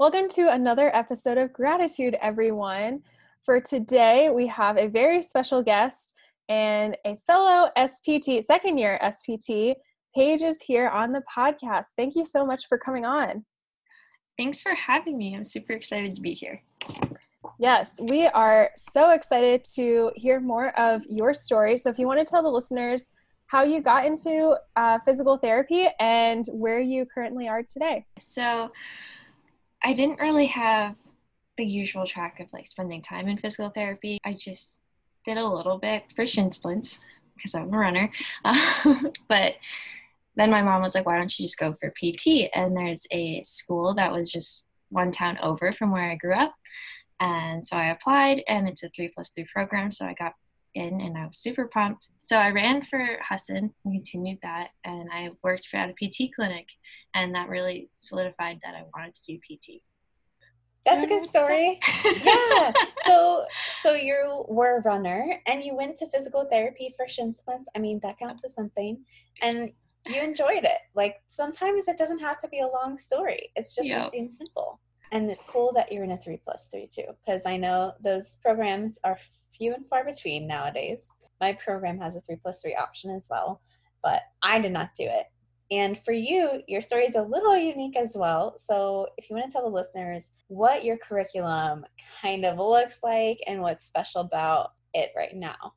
Welcome to another episode of Graditude, everyone. For today, we have a very special guest and a fellow SPT, second year SPT, Paige is here on the podcast. Thank you so much for coming on. Thanks for having me. I'm super excited to be here. Yes, we are so excited to hear more of your story. So, if you want to tell the listeners how you got into uh, physical therapy and where you currently are today. So, I didn't really have the usual track of like spending time in physical therapy. I just did a little bit for shin splints because I'm a runner. But then my mom was like, why don't you just go for PT? And there's a school that was just one town over from where I grew up. And so I applied, and it's a three plus three program. So I got in and I was super pumped. So I ran for Husson and continued that. And I worked for at a PT clinic. And that really solidified that I wanted to do PT. That's a good story. yeah. So so you were a runner and you went to physical therapy for shin splints. I mean, that counts as something. And you enjoyed it. Like sometimes it doesn't have to be a long story. It's just yep. something simple. And it's cool that you're in a three plus three too, because I know those programs are few and far between nowadays. My program has a three plus three option as well, but I did not do it. And for you, your story is a little unique as well. So, if you want to tell the listeners what your curriculum kind of looks like and what's special about it right now.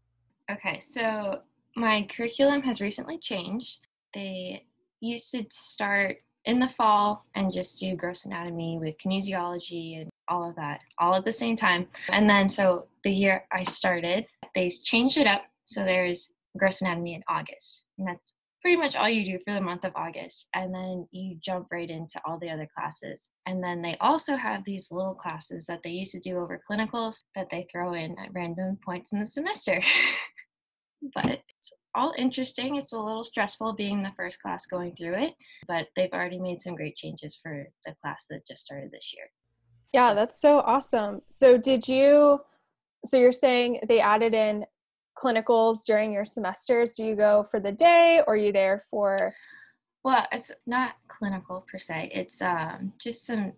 Okay, so my curriculum has recently changed. They used to start in the fall and just do gross anatomy with kinesiology and all of that all at the same time. And then, so the year I started, they changed it up. So there's gross anatomy in August. And that's pretty much all you do for the month of August. And then you jump right into all the other classes. And then they also have these little classes that they used to do over clinicals that they throw in at random points in the semester. but it's all interesting. It's a little stressful being the first class going through it, but they've already made some great changes for the class that just started this year. Yeah, that's so awesome. So, did you? So, you're saying they added in clinicals during your semesters? Do you go for the day or are you there for? Well, it's not clinical per se. It's um, just some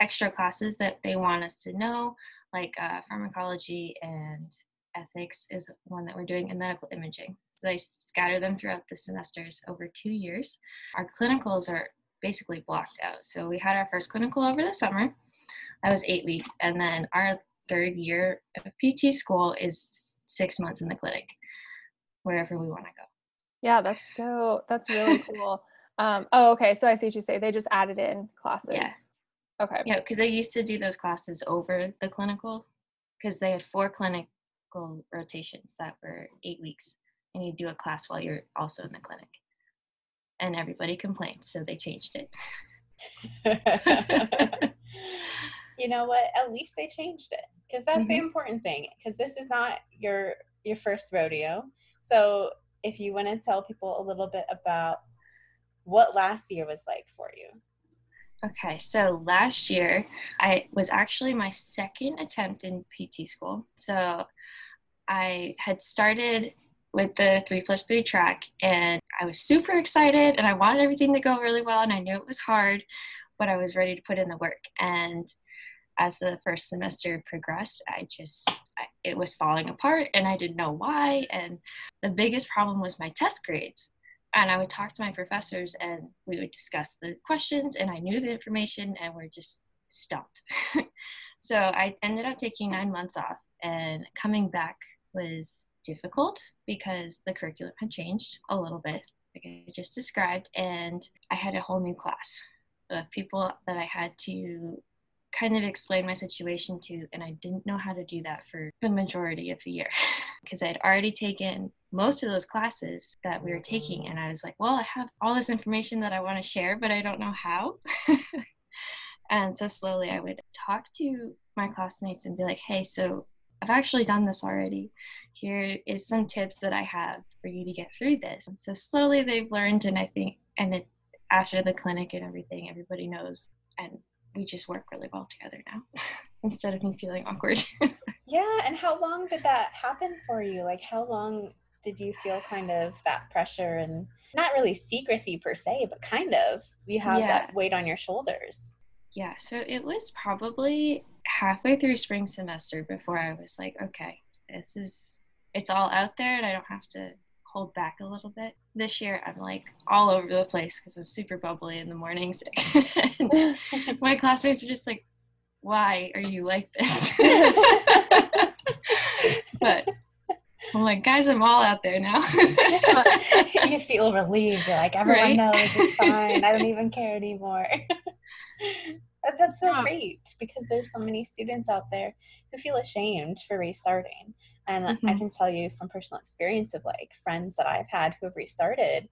extra classes that they want us to know, like uh, pharmacology and ethics is one that we're doing in medical imaging. So they scatter them throughout the semesters over two years. Our clinicals are basically blocked out. So we had our first clinical over the summer. That was eight weeks. And then our third year of PT school is six months in the clinic, wherever we want to go. Yeah, that's so, that's really cool. Um, oh, okay. So I see what you say. They just added in classes. Yeah. Okay. Yeah, because they used to do those classes over the clinical because they had four clinical rotations that were eight weeks, and you do a class while you're also in the clinic. And everybody complained, so they changed it. you know what at least they changed it because that's mm-hmm. the important thing because this is not your your first rodeo. So if you want to tell people a little bit about what last year was like for you. Okay so last year i was actually my second attempt in pt school. So i had started with the three plus three track and i was super excited and i wanted everything to go really well and i knew it was hard but i was ready to put in the work. And as the first semester progressed, I just, it was falling apart and I didn't know why. And the biggest problem was my test grades. And I would talk to my professors and we would discuss the questions and I knew the information and we're just stumped. So I ended up taking nine months off, and coming back was difficult because the curriculum had changed a little bit, like I just described, and I had a whole new class of people that I had to kind of explain my situation to, and I didn't know how to do that for the majority of the year because I'd already taken most of those classes that we were taking, and I was like, well, I have all this information that I want to share, but I don't know how. and so slowly I would talk to my classmates and be like, hey, so I've actually done this already. Here is some tips that I have for you to get through this. And so slowly they've learned, and I think, and it, after the clinic and everything, everybody knows, and we just work really well together now instead of me feeling awkward. yeah, and how long did that happen for you? Like, how long did you feel kind of that pressure and not really secrecy per se, but kind of you have yeah. that weight on your shoulders? Yeah, so it was probably halfway through spring semester before I was like, okay, this is it's all out there and I don't have to hold back a little bit. This year I'm like all over the place because I'm super bubbly in the mornings. my classmates are just like, why are you like this? but I'm like, guys, I'm all out there now. you feel relieved. You're like, everyone right? knows it's fine. I don't even care anymore. That's so great because there's so many students out there who feel ashamed for restarting. And mm-hmm. I can tell you from personal experience of like friends that I've had who have restarted,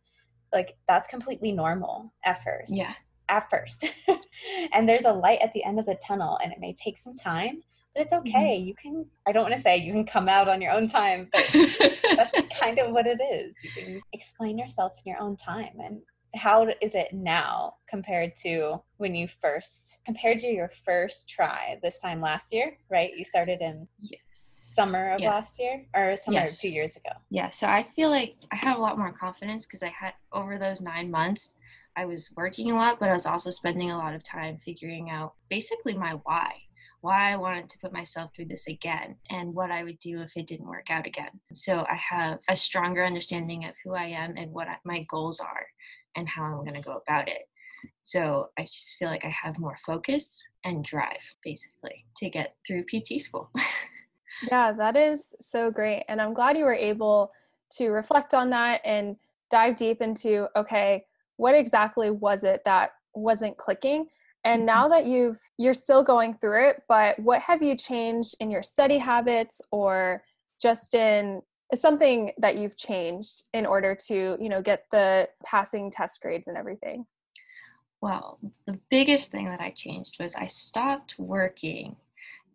like that's completely normal at first. Yeah. At first. and there's a light at the end of the tunnel and it may take some time, but it's okay. Mm-hmm. You can, I don't want to say you can come out on your own time, but that's kind of what it is. You can explain yourself in your own time. And how is it now compared to when you first compared to your first try this time last year right you started in yes summer of yeah. last year or summer yes. two years ago yeah so i feel like i have a lot more confidence because i had over those nine months i was working a lot but i was also spending a lot of time figuring out basically my why why I wanted to put myself through this again and what I would do if it didn't work out again. So I have a stronger understanding of who I am and what my goals are and how I'm going to go about it. So I just feel like I have more focus and drive basically to get through PT school. yeah, that is so great. And I'm glad you were able to reflect on that and dive deep into okay, what exactly was it that wasn't clicking? And mm-hmm. now that you've you're still going through it, but what have you changed in your study habits or just in is something that you've changed in order to you know get the passing test grades and everything. Well the biggest thing that i changed was i stopped working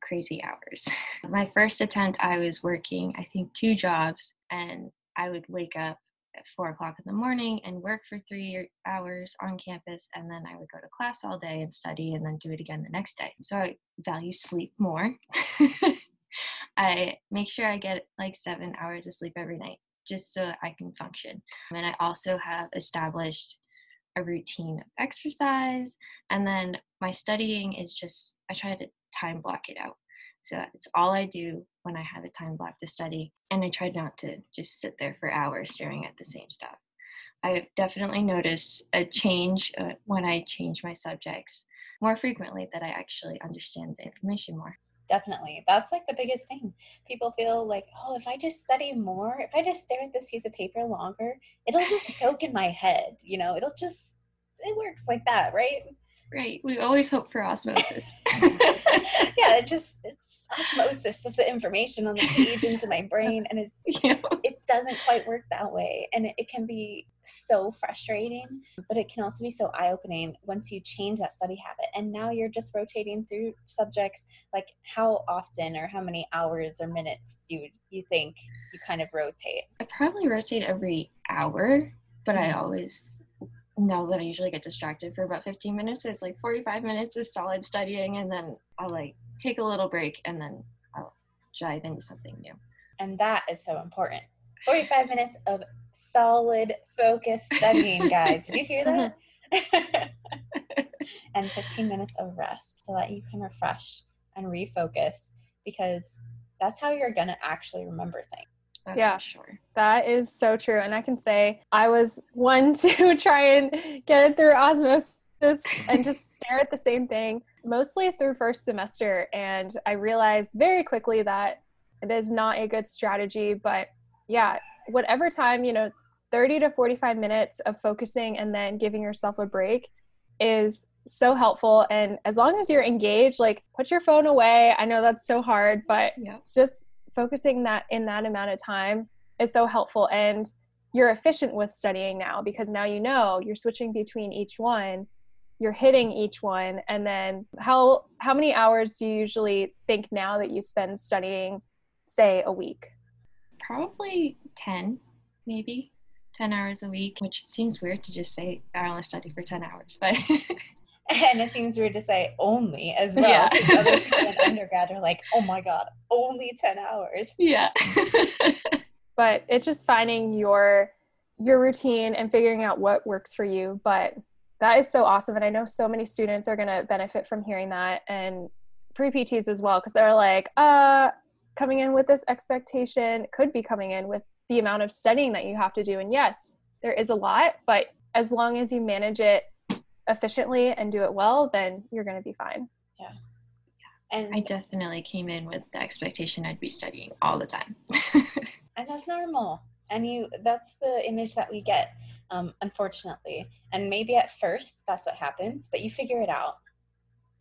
crazy hours. My first attempt i was working i think two jobs and i would wake up at four o'clock in the morning and work for three hours on campus and then i would go to class all day and study and then do it again the next day. So i value sleep more I make sure I get like seven hours of sleep every night just so I can function. And I also have established a routine of exercise. And then my studying is just, I try to time block it out. So it's all I do when I have a time block to study. And I try not to just sit there for hours staring at the same stuff. I've definitely noticed a change uh, when I change my subjects more frequently that I actually understand the information more definitely. That's like the biggest thing. People feel like oh if i just study more if i just stare at this piece of paper longer it'll just soak in my head you know? It'll just it works like that right right we always hope for osmosis yeah it just it's just osmosis of the information on the page into my brain and it's, yeah. it doesn't quite work that way and it, it can be so frustrating, but it can also be so eye opening once you change that study habit. And now you're just rotating through subjects. Like, how often or how many hours or minutes do you, you think you kind of rotate? I probably rotate every hour, but I mm-hmm. always know that I usually get distracted for about 15 minutes. So it's like 45 minutes of solid studying, and then I'll like take a little break and then I'll dive into something new. And that is so important. 45 minutes of solid focus studying, guys. Did you hear that? and 15 minutes of rest so that you can refresh and refocus because that's how you're going to actually remember things. That's yeah, sure. That is so true. And I can say I was one to try and get it through osmosis and just stare at the same thing mostly through first semester and i realized very quickly that it is not a good strategy but yeah whatever time you know 30 to 45 minutes of focusing and then giving yourself a break is so helpful and as long as you're engaged like put your phone away i know that's so hard but yeah. just focusing that in that amount of time is so helpful and you're efficient with studying now because now you know you're switching between each one you're hitting each one and then how how many hours do you usually think now that you spend studying say a week? Probably 10 maybe. 10 hours a week which seems weird to just say i only study for 10 hours but and it seems weird to say only as well yeah. other people in undergrad are like oh my god only 10 hours. Yeah. But it's just finding your your routine and figuring out what works for you. But that is so awesome. And i know so many students are going to benefit from hearing that and pre-pts as well because they're like uh coming in with this expectation could be coming in with the amount of studying that you have to do. And yes there is a lot but as long as you manage it efficiently and do it well then you're going to be fine yeah and I definitely came in with the expectation I'd be studying all the time. and that's normal. And you that's the image that we get, um, unfortunately. And maybe at first that's what happens, but you figure it out.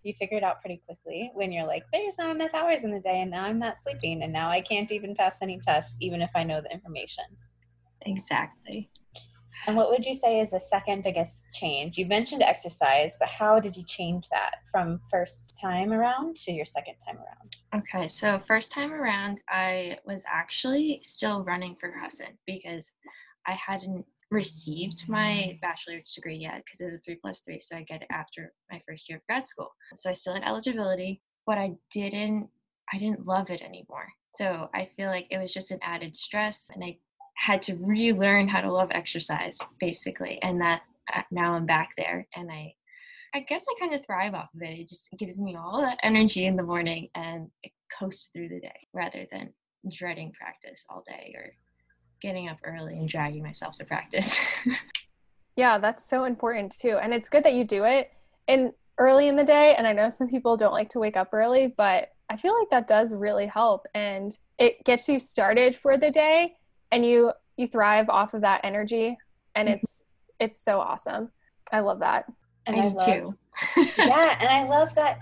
You figure it out pretty quickly when you're like, there's not enough hours in the day and now I'm not sleeping and now I can't even pass any tests even if I know the information. Exactly. And what would you say is the second biggest change? You mentioned exercise, but how did you change that from first time around to your second time around? Okay, so first time around, I was actually still running for Crescent because I hadn't received my bachelor's degree yet because it was three plus three, so I get it after my first year of grad school. So I still had eligibility, but I didn't I didn't love it anymore. So I feel like it was just an added stress and I had to relearn how to love exercise basically and that uh, now i'm back there and i i guess i kind of thrive off of it. It just gives me all that energy in the morning and it coasts through the day rather than dreading practice all day or getting up early and dragging myself to practice. Yeah that's so important too and it's good that you do it in early in the day and i know some people don't like to wake up early but i feel like that does really help and it gets you started for the day and you you thrive off of that energy and mm-hmm. it's it's so awesome. I love that. And i, I love, too. Yeah and i love that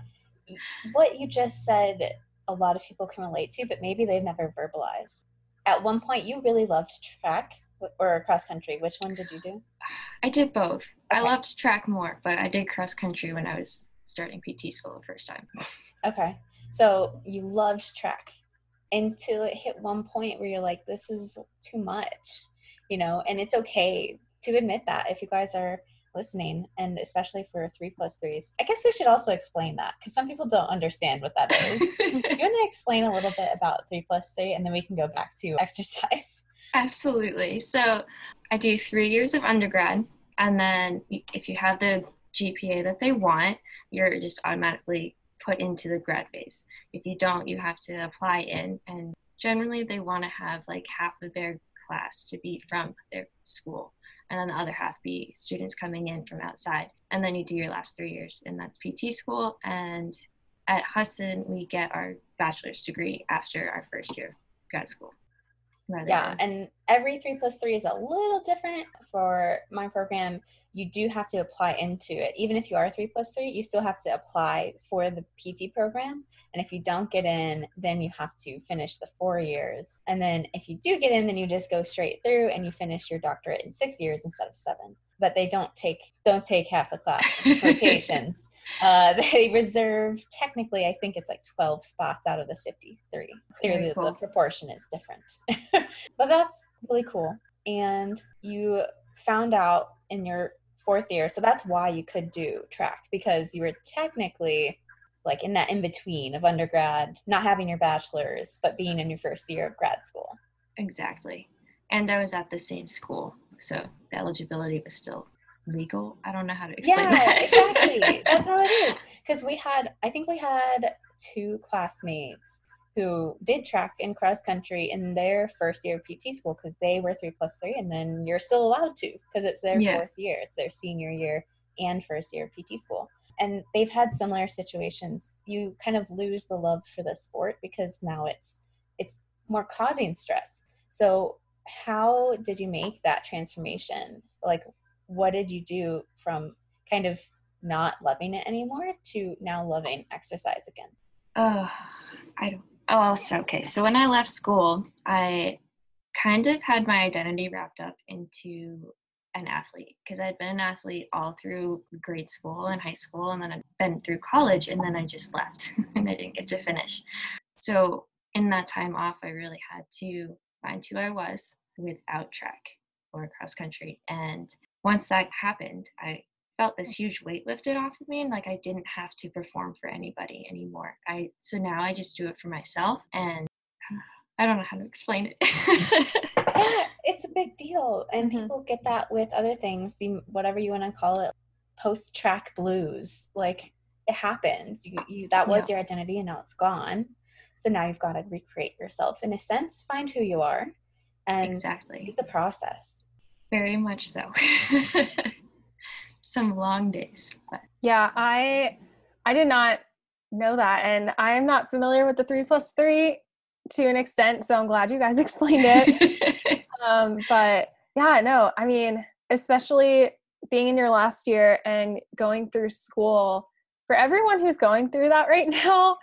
what you just said a lot of people can relate to but maybe they've never verbalized. At one point you really loved track or cross country. Which one did you do? I did both. Okay. i loved track more but i did cross country when i was starting pt school the first time. Okay. So you loved track until it hit one point where you're like, this is too much, you know, and it's okay to admit that if you guys are listening and especially for three plus threes. I guess we should also explain that because some people don't understand what that is. Do you want to explain a little bit about three plus three and then we can go back to exercise? Absolutely. So I do three years of undergrad and then if you have the GPA that they want, you're just automatically put into the grad phase. If you don't, you have to apply in, and generally they want to have like half of their class to be from their school, and then the other half be students coming in from outside. And then you do your last three years, and that's PT school. And at Husson, we get our bachelor's degree after our first year of grad school yeah, and every three plus three is a little different. For my program, you do have to apply into it. Even if you are three plus three, you still have to apply for the PT program. And if you don't get in, then you have to finish the four years. And then if you do get in, then you just go straight through and you finish your doctorate in six years instead of seven. But they don't take don't take half the class rotations. Uh, they reserve technically, I think it's like 12 spots out of the 53. Clearly, cool. the proportion is different, but that's really cool. And you found out in your fourth year, so that's why you could do track because you were technically like in that in between of undergrad, not having your bachelor's, but being in your first year of grad school. Exactly. And I was at the same school, so the eligibility was still legal. I don't know how to explain yeah, that. exactly. That's how it is. Because we had, I think we had two classmates who did track in cross country in their first year of PT school because they were three plus three, and then you're still allowed to because it's their yeah. fourth year, it's their senior year and first year of PT school. And they've had similar situations. You kind of lose the love for the sport because now it's it's more causing stress. So how did you make that transformation? Like what did you do from kind of not loving it anymore to now loving exercise again? Oh, I don't. Oh, so okay. So when I left school, I kind of had my identity wrapped up into an athlete because I'd been an athlete all through grade school and high school, and then I've been through college, and then I just left and I didn't get to finish. So in that time off, I really had to find who I was without track or cross country. And once that happened, I felt this huge weight lifted off of me and like I didn't have to perform for anybody anymore. I so now I just do it for myself and I don't know how to explain it. yeah, it's a big deal and mm-hmm. people get that with other things, whatever you want to call it, post track blues. Like it happens. You, you that was yeah. your identity and now it's gone. So now you've got to recreate yourself in a sense, find who you are and exactly. It's a process. Very much so. Some long days. But. Yeah, I I did not know that, and I am not familiar with the three plus three to an extent. So I'm glad you guys explained it. um, but yeah, no, I mean, especially being in your last year and going through school. For everyone who's going through that right now,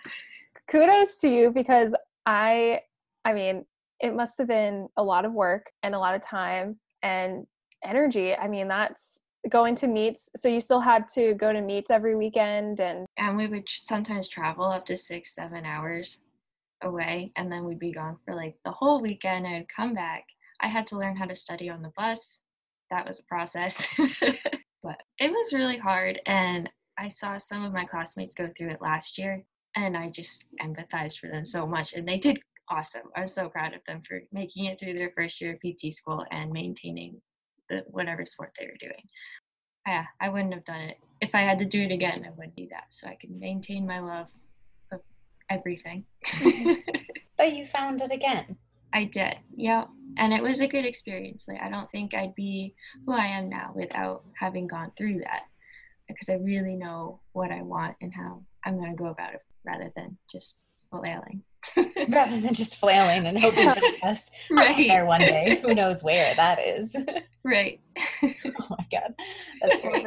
kudos to you because I, I mean, it must have been a lot of work and a lot of time and energy. I mean, that's going to meets. So you still had to go to meets every weekend and and we would sometimes travel up to 6 7 hours away and then we'd be gone for like the whole weekend and come back. I had to learn how to study on the bus. That was a process. but it was really hard and I saw some of my classmates go through it last year and I just empathized for them so much and they did awesome. I was so proud of them for making it through their first year of PT school and maintaining the whatever sport they were doing. Yeah, I wouldn't have done it. If I had to do it again, I would do that so I could maintain my love of everything. but you found it again. I did. Yeah. And it was a good experience. Like I don't think I'd be who I am now without having gone through that because I really know what I want and how I'm going to go about it rather than just flailing. rather than just flailing and hoping for the best. right. there one day. Who knows where that is? right. oh my god, that's great.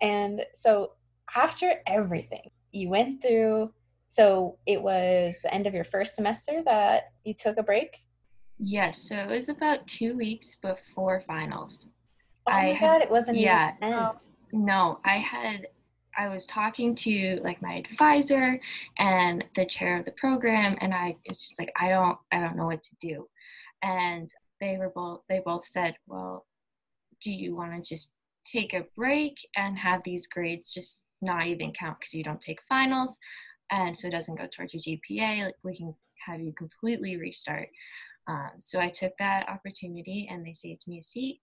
and so after everything, you went through. So it was the end of your first semester that you took a break. Yes. So it was about two weeks before finals. Oh I my had, god! It wasn't yeah. No, I had I was talking to like my advisor and the chair of the program, and I it's just like I don't I don't know what to do, and they were both they both said, well, do you want to just take a break and have these grades just not even count because you don't take finals, and so it doesn't go towards your GPA. Like we can have you completely restart. Um, so I took that opportunity, and they saved me a seat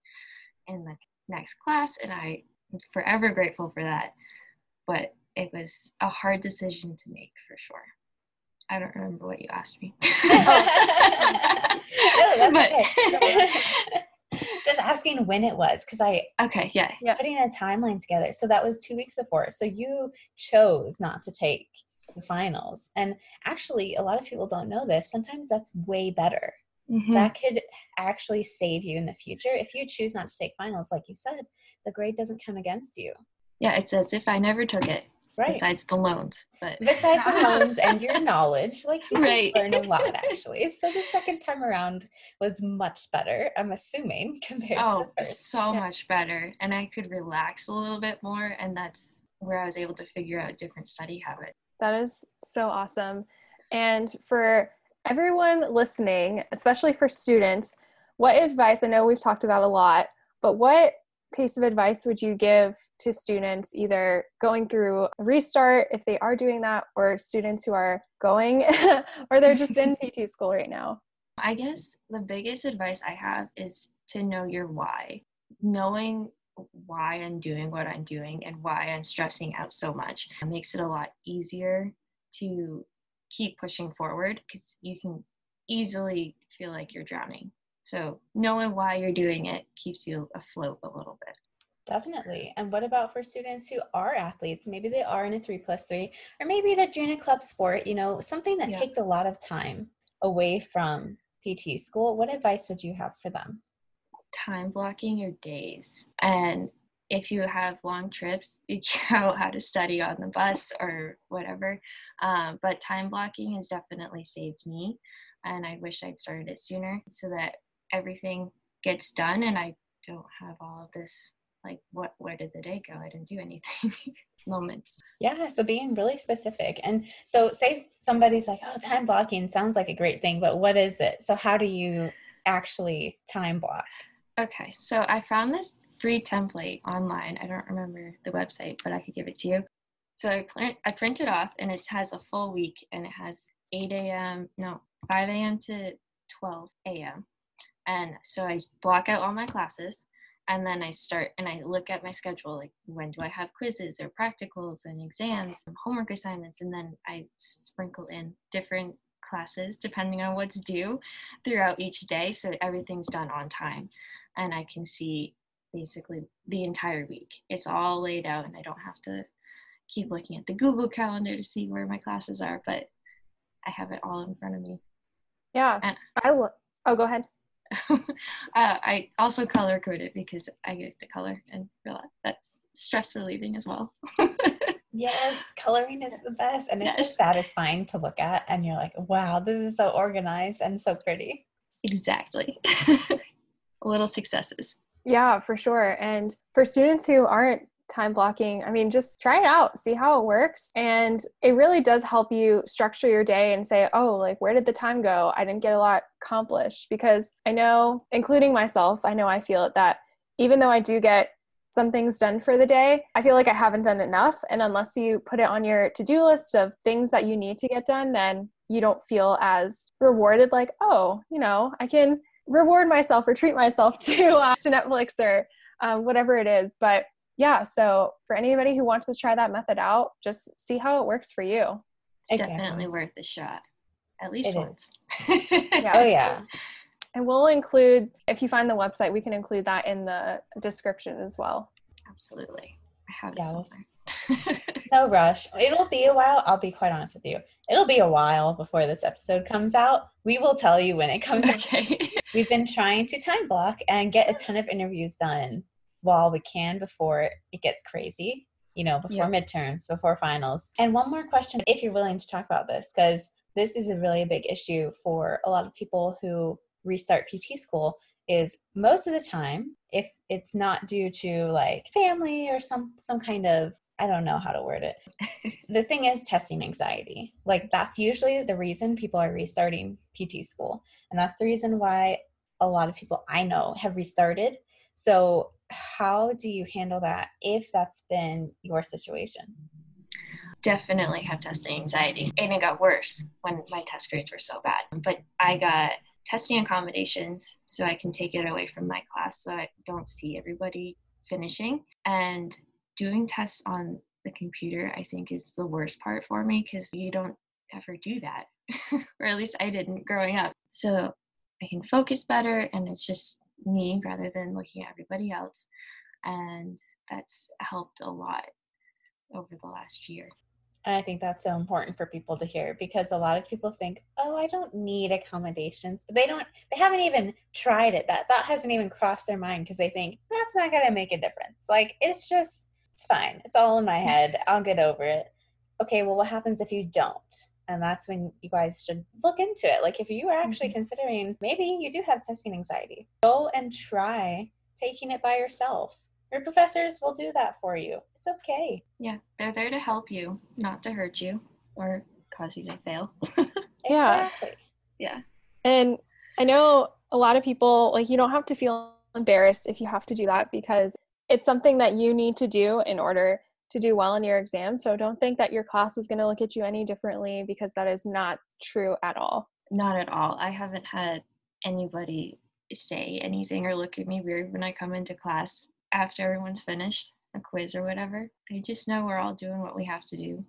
in the next class, and I am forever grateful for that but it was a hard decision to make for sure. I don't remember what you asked me. no, but, okay. Just asking when it was because I okay yeah yeah putting a timeline together. So that was two weeks before. So you chose not to take the finals, and actually, a lot of people don't know this. Sometimes that's way better. Mm-hmm. That could actually save you in the future if you choose not to take finals. Like you said, the grade doesn't come against you yeah, it's as if I never took it. Right. Besides the loans, but besides the loans and your knowledge, like you right. learn a lot actually. So the second time around was much better. I'm assuming compared oh, to the first. so yeah. much better, and I could relax a little bit more, and that's where I was able to figure out different study habits. That is so awesome, and for everyone listening, especially for students, what advice? I know we've talked about a lot, but what piece of advice would you give to students either going through a restart if they are doing that or students who are going or they're just in PT school right now? I guess the biggest advice I have is to know your why. Knowing why I'm doing what I'm doing and why I'm stressing out so much makes it a lot easier to keep pushing forward because you can easily feel like you're drowning so knowing why you're doing it keeps you afloat a little bit. Definitely. And what about for students who are athletes? Maybe they are in a three plus three, or maybe they're doing a club sport, you know, something that yeah. takes a lot of time away from PT school. What advice would you have for them? Time blocking your days. And if you have long trips, figure out how to study on the bus or whatever. Um, but time blocking has definitely saved me. And I wish I'd started it sooner so that everything gets done and I don't have all of this like what where did the day go? I didn't do anything moments. Yeah so being really specific. And so say somebody's like oh time blocking sounds like a great thing but what is it? So how do you actually time block? Okay so i found this free template online. I don't remember the website but i could give it to you. So i print i print it off and it has a full week and it has 8 a.m no 5 a.m to 12 a.m and so i block out all my classes and then I start and I look at my schedule like when do I have quizzes or practicals and exams and homework assignments and then I sprinkle in different classes depending on what's due throughout each day so everything's done on time and I can see basically the entire week. It's all laid out and I don't have to keep looking at the Google calendar to see where my classes are but I have it all in front of me. Yeah. And I lo- Oh, go ahead. uh, I also color code it because I get to color and realize that's stress relieving as well. yes, coloring is the best. And it's yes. just satisfying to look at. And you're like, wow, this is so organized and so pretty. Exactly. Little successes. Yeah, for sure. And for students who aren't time blocking. I mean, just try it out, see how it works. And it really does help you structure your day and say, oh, like, where did the time go? I didn't get a lot accomplished. Because I know, including myself, I know I feel it that even though I do get some things done for the day, I feel like I haven't done enough. And unless you put it on your to do list of things that you need to get done, then you don't feel as rewarded, like, oh, you know, I can reward myself or treat myself to, uh, to Netflix or um, whatever it is. But yeah, so for anybody who wants to try that method out, just see how it works for you. It's exactly. definitely worth a shot. At least it once. yeah. Oh yeah. And we'll include if you find the website, we can include that in the description as well. Absolutely. I have yeah, somewhere. no rush. It'll be a while. I'll be quite honest with you. It'll be a while before this episode comes out. We will tell you when it comes okay. out. We've been trying to time block and get a ton of interviews done while we can before it gets crazy, you know, before yeah. midterms, before finals. And one more question, if you're willing to talk about this, because this is a really big issue for a lot of people who restart PT school is most of the time if it's not due to like family or some some kind of I don't know how to word it. the thing is testing anxiety. Like that's usually the reason people are restarting PT school. And that's the reason why a lot of people I know have restarted. So how do you handle that if that's been your situation? Definitely have testing anxiety. And it got worse when my test grades were so bad. But I got testing accommodations so I can take it away from my class so I don't see everybody finishing. And doing tests on the computer, I think, is the worst part for me because you don't ever do that. or at least I didn't growing up. So I can focus better and it's just me rather than looking at everybody else. And that's helped a lot over the last year. And I think that's so important for people to hear because a lot of people think, oh, I don't need accommodations. But they don't, they haven't even tried it. That thought hasn't even crossed their mind because they think that's not going to make a difference. Like, it's just, it's fine. It's all in my head. I'll get over it. Okay, well, what happens if you don't? And that's when you guys should look into it. Like if you are actually mm-hmm. considering maybe you do have testing anxiety. Go and try taking it by yourself. Your professors will do that for you. It's okay. Yeah they're there to help you not to hurt you or cause you to fail. Yeah. Exactly. yeah. And i know a lot of people like you don't have to feel embarrassed if you have to do that because it's something that you need to do in order to do well in your exam. So don't think that your class is going to look at you any differently because that is not true at all. Not at all. I haven't had anybody say anything or look at me weird when I come into class after everyone's finished a quiz or whatever. They just know we're all doing what we have to do.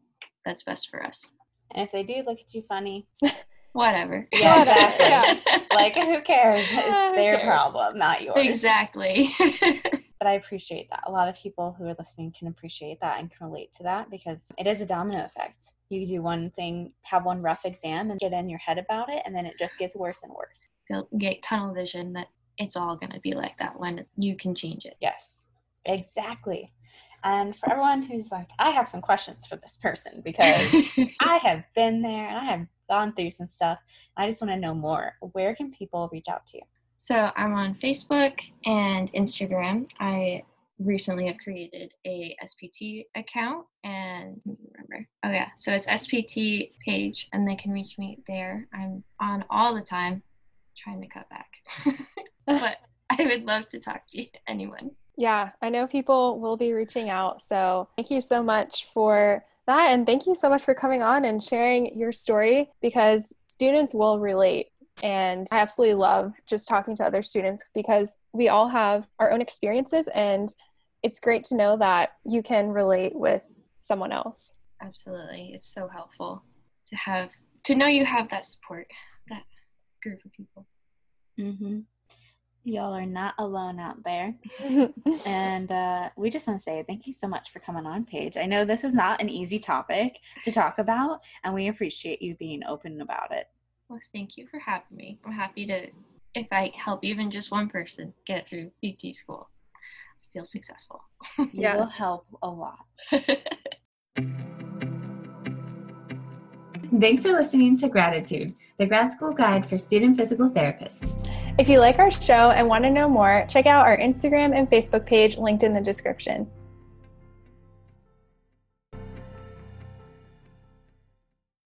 That's best for us. And if they do look at you funny, whatever. Yeah, exactly. yeah. like who cares? It's uh, their cares? problem, not yours. Exactly. But I appreciate that. A lot of people who are listening can appreciate that and can relate to that because it is a domino effect. You do one thing, have one rough exam, and get in your head about it, and then it just gets worse and worse. You'll get tunnel vision that it's all going to be like that when you can change it. Yes, exactly. And for everyone who's like, I have some questions for this person because I have been there and I have gone through some stuff. I just want to know more. Where can people reach out to you? So I'm on Facebook and Instagram. I recently have created a SPT account and remember. Oh yeah, so it's SPT Paige and they can reach me there. I'm on all the time trying to cut back. but I would love to talk to you, anyone. Yeah, I know people will be reaching out. So thank you so much for that. And thank you so much for coming on and sharing your story because students will relate and I absolutely love just talking to other students because we all have our own experiences, and it's great to know that you can relate with someone else. Absolutely. It's so helpful to have, to know you have that support, that group of people. Mm-hmm. Y'all are not alone out there. and uh, we just want to say thank you so much for coming on, Paige. I know this is not an easy topic to talk about, and we appreciate you being open about it. Well, thank you for having me. I'm happy to, if I help even just one person get through PT school, feel successful. You yes. will help a lot. Thanks for listening to Graditude, the grad school guide for student physical therapists. If you like our show and want to know more, check out our Instagram and Facebook page linked in the description.